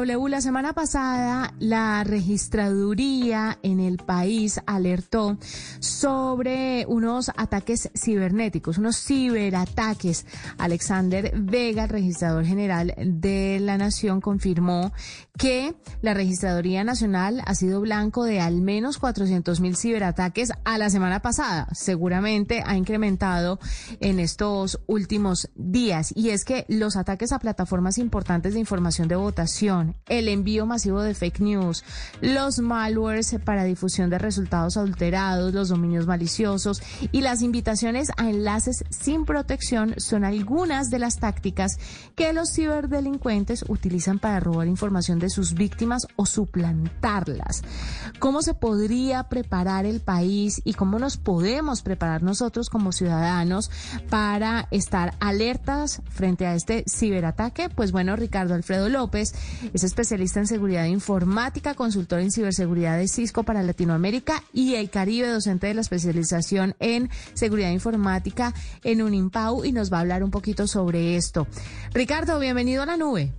W, la semana pasada la registraduría en el país alertó sobre unos ataques cibernéticos, unos ciberataques. Alexander Vega, el registrador general de la Nación, confirmó que la Registraduría Nacional ha sido blanco de al menos 400 mil ciberataques a la semana pasada. Seguramente ha incrementado en estos últimos días. Y es que los ataques a plataformas importantes de información de votación, el envío masivo de fake news, los malwares para difusión de resultados adulterados, los dominios maliciosos y las invitaciones a enlaces sin protección son algunas de las tácticas que los ciberdelincuentes utilizan para robar información de sus víctimas o suplantarlas. ¿Cómo se podría preparar el país y cómo nos podemos preparar nosotros como ciudadanos para estar alertas frente a este ciberataque? Pues bueno, Ricardo Alfredo López es especialista en seguridad informática, consultor en ciberseguridad de Cisco para Latinoamérica y el Caribe, docente de la especialización en seguridad informática en Unimpau y nos va a hablar un poquito sobre esto. Ricardo, bienvenido a la nube.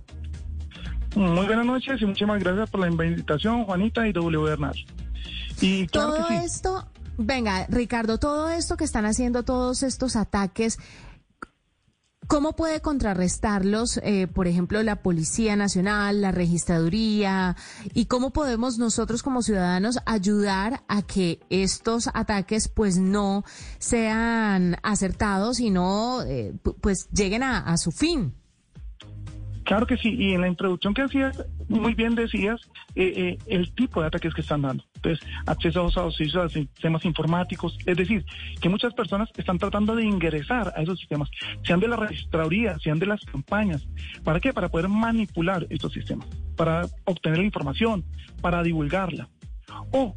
Muy buenas noches y muchísimas gracias por la invitación, Juanita y W Bernal. Y todo esto, venga, Ricardo, todo esto que están haciendo, todos estos ataques, ¿Cómo puede contrarrestarlos, eh, por ejemplo, la Policía Nacional, la Registraduría? ¿Y cómo podemos nosotros como ciudadanos ayudar a que estos ataques pues no sean acertados y no eh, pues lleguen a su fin? Claro que sí, y en la introducción que hacías, muy bien decías eh, eh, el tipo de ataques que están dando. Entonces, acceso a los sistemas informáticos, es decir, que muchas personas están tratando de ingresar a esos sistemas, sean de la registraduría, sean de las campañas. ¿Para qué? Para poder manipular estos sistemas, para obtener la información, para divulgarla. O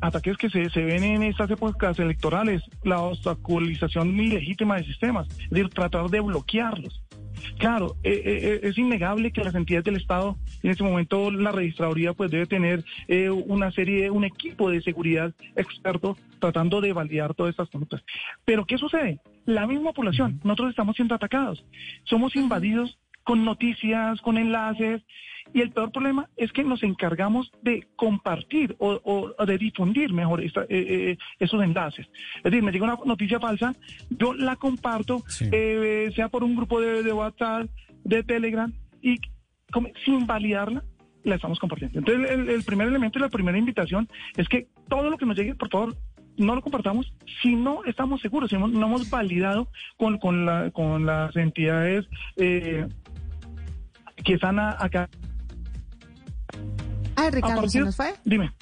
ataques que se, se ven en estas épocas electorales, la obstaculización ilegítima de sistemas, es decir, tratar de bloquearlos. Claro, eh, eh, eh, es innegable que las entidades del Estado, en este momento la registraduría pues debe tener una serie, un equipo de seguridad experto tratando de validar todas estas conductas. Pero ¿qué sucede? La misma población, nosotros estamos siendo atacados, somos invadidos con noticias, con enlaces, y el peor problema es que nos encargamos de compartir o, de difundir mejor eh, eh, esos enlaces. Es decir, me llega una noticia falsa, yo la comparto, eh, sea por un grupo de, WhatsApp, de Telegram, y sin validarla, la estamos compartiendo. Entonces, el, primer elemento y la primera invitación es que todo lo que nos llegue, por favor, no lo compartamos si no estamos seguros, si no, hemos validado con, con, la, con las entidades que están acá Ay, Ricardo, ¿se nos fue? Dime.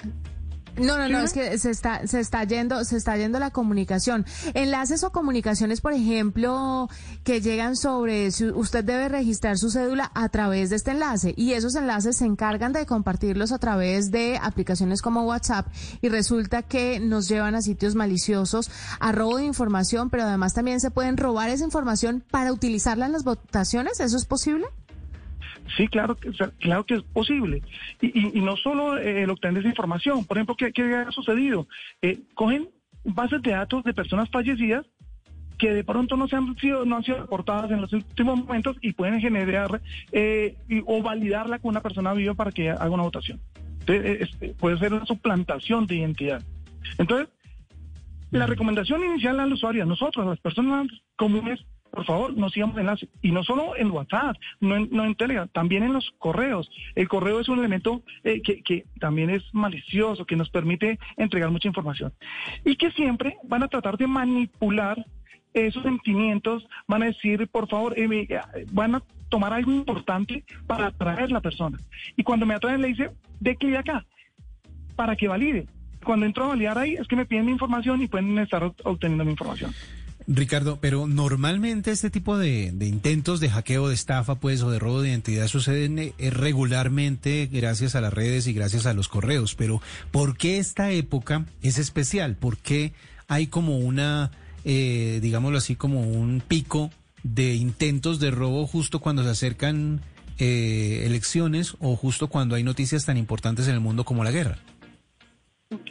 No, no, no, es que se está, se está yendo, se está yendo la comunicación. Enlaces o comunicaciones, por ejemplo, que llegan sobre, si usted debe registrar su cédula a través de este enlace y esos enlaces se encargan de compartirlos a través de aplicaciones como WhatsApp y resulta que nos llevan a sitios maliciosos, a robo de información, pero además también se pueden robar esa información para utilizarla en las votaciones. ¿Eso es posible? Sí, claro, claro que es posible. Y, no solo eh, el obtener esa información. Por ejemplo, ¿qué, ha sucedido? Eh, cogen bases de datos de personas fallecidas que de pronto no se han sido no han sido reportadas en los últimos momentos y pueden generar eh, o validarla con una persona viva para que haga una votación. Entonces, puede ser una suplantación de identidad. Entonces, la recomendación inicial al usuario, a nosotros, a las personas comunes, por favor, no sigamos enlace. Y no solo en WhatsApp, no en, no en Telegram, también en los correos. El correo es un elemento eh, que, que, también es malicioso, que nos permite entregar mucha información. Y que siempre van a tratar de manipular esos sentimientos, van a decir, por favor, eh, van a tomar algo importante para atraer a la persona. Y cuando me atraen le dice, de clic acá, para que valide. Cuando entro a validar ahí es que me piden mi información y pueden estar obteniendo mi información. Ricardo, pero normalmente este tipo de, intentos de hackeo, de estafa, pues, o de robo de identidad suceden eh, regularmente gracias a las redes y gracias a los correos. Pero, ¿por qué esta época es especial? ¿Por qué hay como una, eh, digámoslo así, como un pico de intentos de robo justo cuando se acercan eh, elecciones o justo cuando hay noticias tan importantes en el mundo como la guerra?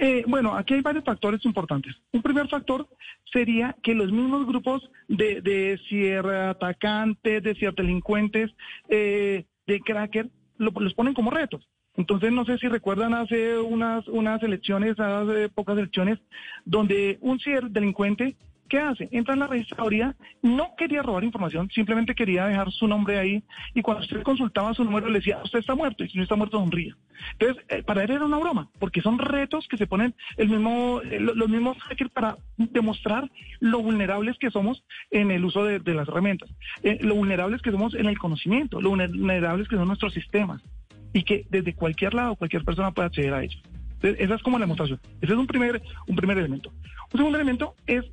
Eh, bueno, aquí hay varios factores importantes. Un primer factor sería que los mismos grupos de, de ciberatacantes, de ciberdelincuentes, eh, de cracker, los ponen como retos. Entonces, no sé si recuerdan hace unas, unas elecciones, hace pocas elecciones, donde un ciberdelincuente ¿Qué hace? Entra en la registraduría, no quería robar información, simplemente quería dejar su nombre ahí y cuando usted consultaba su número le decía, usted está muerto y si no está muerto sonría. Entonces, eh, para él era una broma, porque son retos que se ponen el mismo, eh, los mismos hackers para demostrar lo vulnerables que somos en el uso de, las herramientas, eh, lo vulnerables que somos en el conocimiento, lo vulnerables que son nuestros sistemas y que desde cualquier lado cualquier persona puede acceder a ellos. Esa es como la demostración. Ese es un primer, un primer elemento. Un segundo elemento es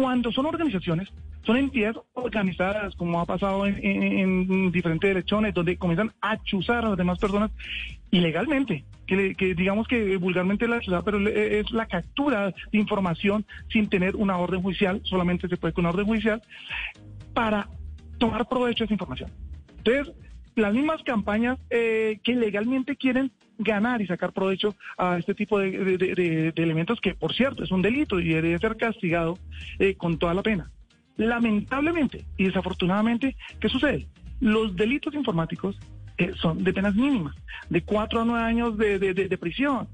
cuando son organizaciones, son entidades organizadas, como ha pasado en, diferentes elecciones, donde comienzan a chuzar a las demás personas ilegalmente, que, digamos que vulgarmente la chuzar, pero es la captura de información sin tener una orden judicial, solamente se puede con una orden judicial, para tomar provecho de esa información. Entonces, las mismas campañas eh, que legalmente quieren ganar y sacar provecho a este tipo de, elementos que, por cierto, es un delito y debe ser castigado eh, con toda la pena. Lamentablemente y desafortunadamente, ¿qué sucede? Los delitos informáticos eh, son de penas mínimas, de cuatro a nueve años de, prisión,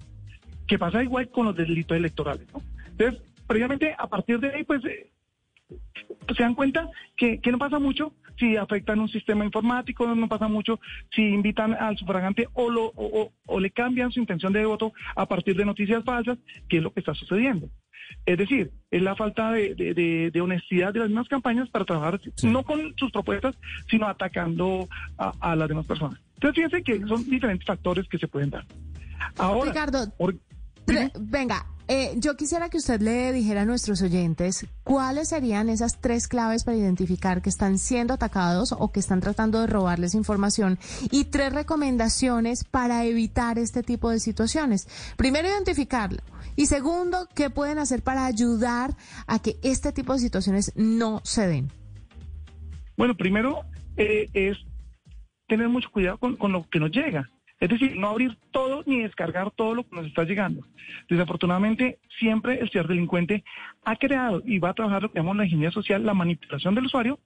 que pasa igual con los delitos electorales. Entonces, previamente, a partir de ahí, pues se dan cuenta que, no pasa mucho si afectan un sistema informático, no pasa mucho si invitan al sufragante o, lo, o, le cambian su intención de voto a partir de noticias falsas, que es lo que está sucediendo. Es decir, es la falta de, honestidad de las mismas campañas para trabajar no con sus propuestas, sino atacando a, las demás personas. Entonces, fíjense que son diferentes factores que se pueden dar. Ahora, Ricardo, venga, eh, yo quisiera que usted le dijera a nuestros oyentes cuáles serían esas tres claves para identificar que están siendo atacados o que están tratando de robarles información y tres recomendaciones para evitar este tipo de situaciones. Primero, identificarlo. Y segundo, ¿qué pueden hacer para ayudar a que este tipo de situaciones no se den? Bueno, primero eh, es tener mucho cuidado con lo que nos llega. Es decir, no abrir todo ni descargar todo lo que nos está llegando. Desafortunadamente, siempre el ciberdelincuente ha creado y va a trabajar lo que llamamos la ingeniería social, la manipulación del usuario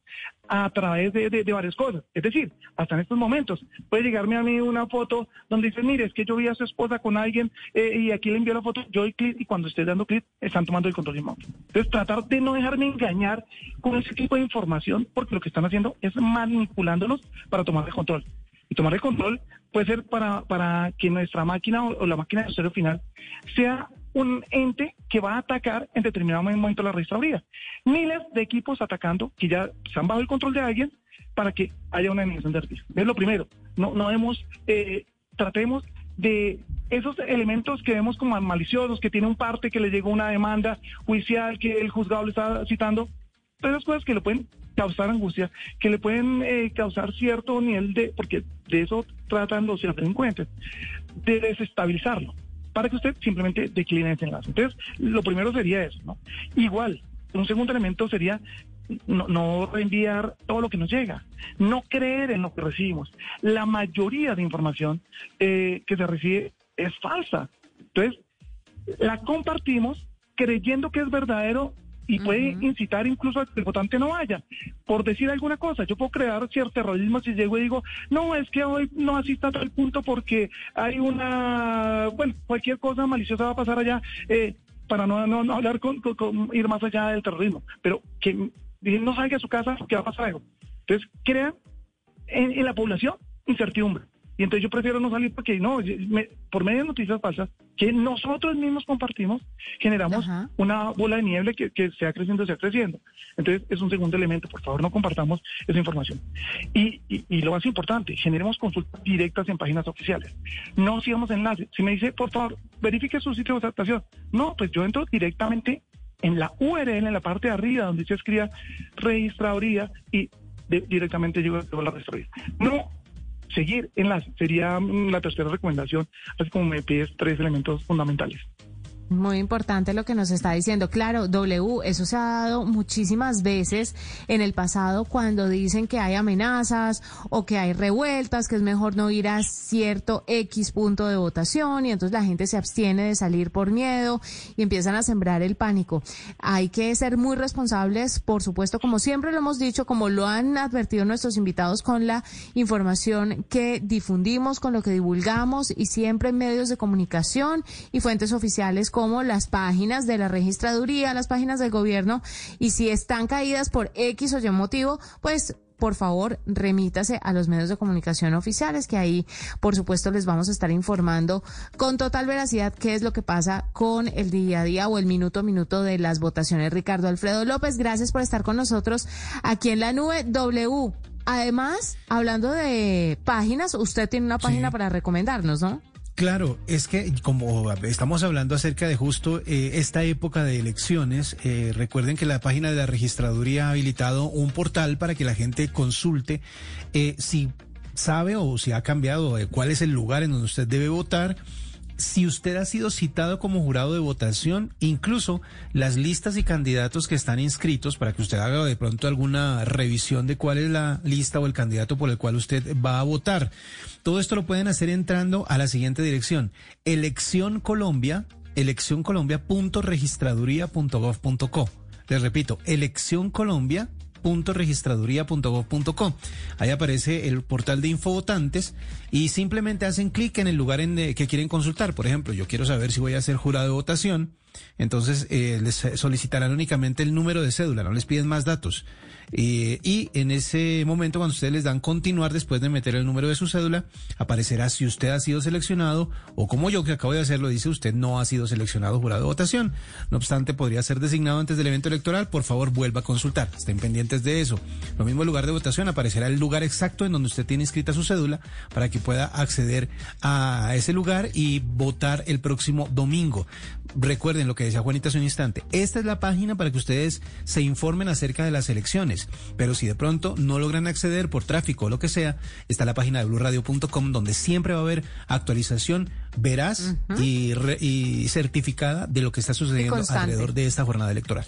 a través de, varias cosas. Es decir, hasta en estos momentos puede llegarme a mí una foto donde dice, mire, es que yo vi a su esposa con alguien eh, y aquí le envió la foto, yo doy clic y cuando estoy dando clic están tomando el control remoto. Entonces, tratar de no dejarme engañar con ese tipo de información porque lo que están haciendo es manipulándonos para tomar el control. Y tomar el control puede ser para, para que nuestra máquina o, la máquina de usuario final sea un ente que va a atacar en determinado momento la registraduría. Miles de equipos atacando que ya se han bajo el control de alguien para que haya una emisión de servicio. Es lo primero. No, no demos, eh, tratemos de esos elementos que vemos como maliciosos, que tiene un parte que le llegó una demanda judicial que el juzgado le está citando, todas esas cosas que le pueden causar angustia, que le pueden eh, causar cierto nivel de, porque de eso tratan los delincuentes, de desestabilizarlo, para que usted simplemente decline ese enlace. Entonces, lo primero sería eso, ¿no? Igual, un segundo elemento sería no, no, reenviar todo lo que nos llega, no creer en lo que recibimos. La mayoría de información eh, que se recibe es falsa. Entonces, la compartimos creyendo que es verdadero y puede incitar incluso a que el votante no vaya. Por decir alguna cosa, yo puedo crear cierto terrorismo si llego y digo, no, es que hoy no asista a tal punto porque hay una, bueno, cualquier cosa maliciosa va a pasar allá, eh, para no, no, hablar con, ir más allá del terrorismo, pero que no salga a su casa, que va a pasar algo. Entonces, crean en la población incertidumbre. Y entonces yo prefiero no salir porque no, por medio de noticias falsas que nosotros mismos compartimos, generamos una bola de nieve que, que sea creciendo, sea creciendo. Entonces es un segundo elemento, por favor no compartamos esa información. Y, y, lo más importante, generemos consultas directas en páginas oficiales. No sigamos enlaces. Si me dice, por favor, verifique su sitio de aceptación. No, pues yo entro directamente en la URL, en la parte de arriba, donde se escriba registraduría y directamente llego a la registraduría. No seguir en las, sería mm, la tercera recomendación, así como me pides tres elementos fundamentales. Muy importante lo que nos está diciendo. Claro, W, eso se ha dado muchísimas veces en el pasado cuando dicen que hay amenazas o que hay revueltas, que es mejor no ir a cierto X punto de votación y entonces la gente se abstiene de salir por miedo y empiezan a sembrar el pánico. Hay que ser muy responsables, por supuesto, como siempre lo hemos dicho, como lo han advertido nuestros invitados con la información que difundimos, con lo que divulgamos y siempre en medios de comunicación y fuentes oficiales como las páginas de la registraduría, las páginas del gobierno, y si están caídas por X o Y motivo, pues por favor, remítase a los medios de comunicación oficiales, que ahí, por supuesto, les vamos a estar informando con total veracidad qué es lo que pasa con el día a día o el minuto a minuto de las votaciones. Ricardo Alfredo López, gracias por estar con nosotros aquí en la nube W. Además, hablando de páginas, usted tiene una página para recomendarnos, ¿no? Claro, es que como estamos hablando acerca de justo eh, esta época de elecciones, eh, recuerden que la página de la registraduría ha habilitado un portal para que la gente consulte eh, si sabe o si ha cambiado cuál es el lugar en donde usted debe votar si usted ha sido citado como jurado de votación, incluso las listas y candidatos que están inscritos para que usted haga de pronto alguna revisión de cuál es la lista o el candidato por el cual usted va a votar. Todo esto lo pueden hacer entrando a la siguiente dirección, elección Colombia. Les repito, elección Colombia .registraduría.gov.co. Ahí aparece el portal de infovotantes y simplemente hacen clic en el lugar en que quieren consultar. Por ejemplo, yo quiero saber si voy a ser jurado de votación, entonces eh, les solicitarán únicamente el número de cédula, no les piden más datos. Eh, y en ese momento, cuando ustedes les dan continuar después de meter el número de su cédula, aparecerá si usted ha sido seleccionado o como yo que acabo de hacerlo, dice usted no ha sido seleccionado jurado de votación. No obstante, podría ser designado antes del evento electoral. Por favor, vuelva a consultar. Estén pendientes de eso. Lo mismo el lugar de votación, aparecerá el lugar exacto en donde usted tiene inscrita su cédula para que pueda acceder a ese lugar y votar el próximo domingo. Recuerden lo que decía Juanita hace un instante. Esta es la página para que ustedes se informen acerca de las elecciones. Pero si de pronto no logran acceder por tráfico o lo que sea, está la página de blurradio.com donde siempre va a haber actualización veraz y, y certificada de lo que está sucediendo alrededor de esta jornada electoral.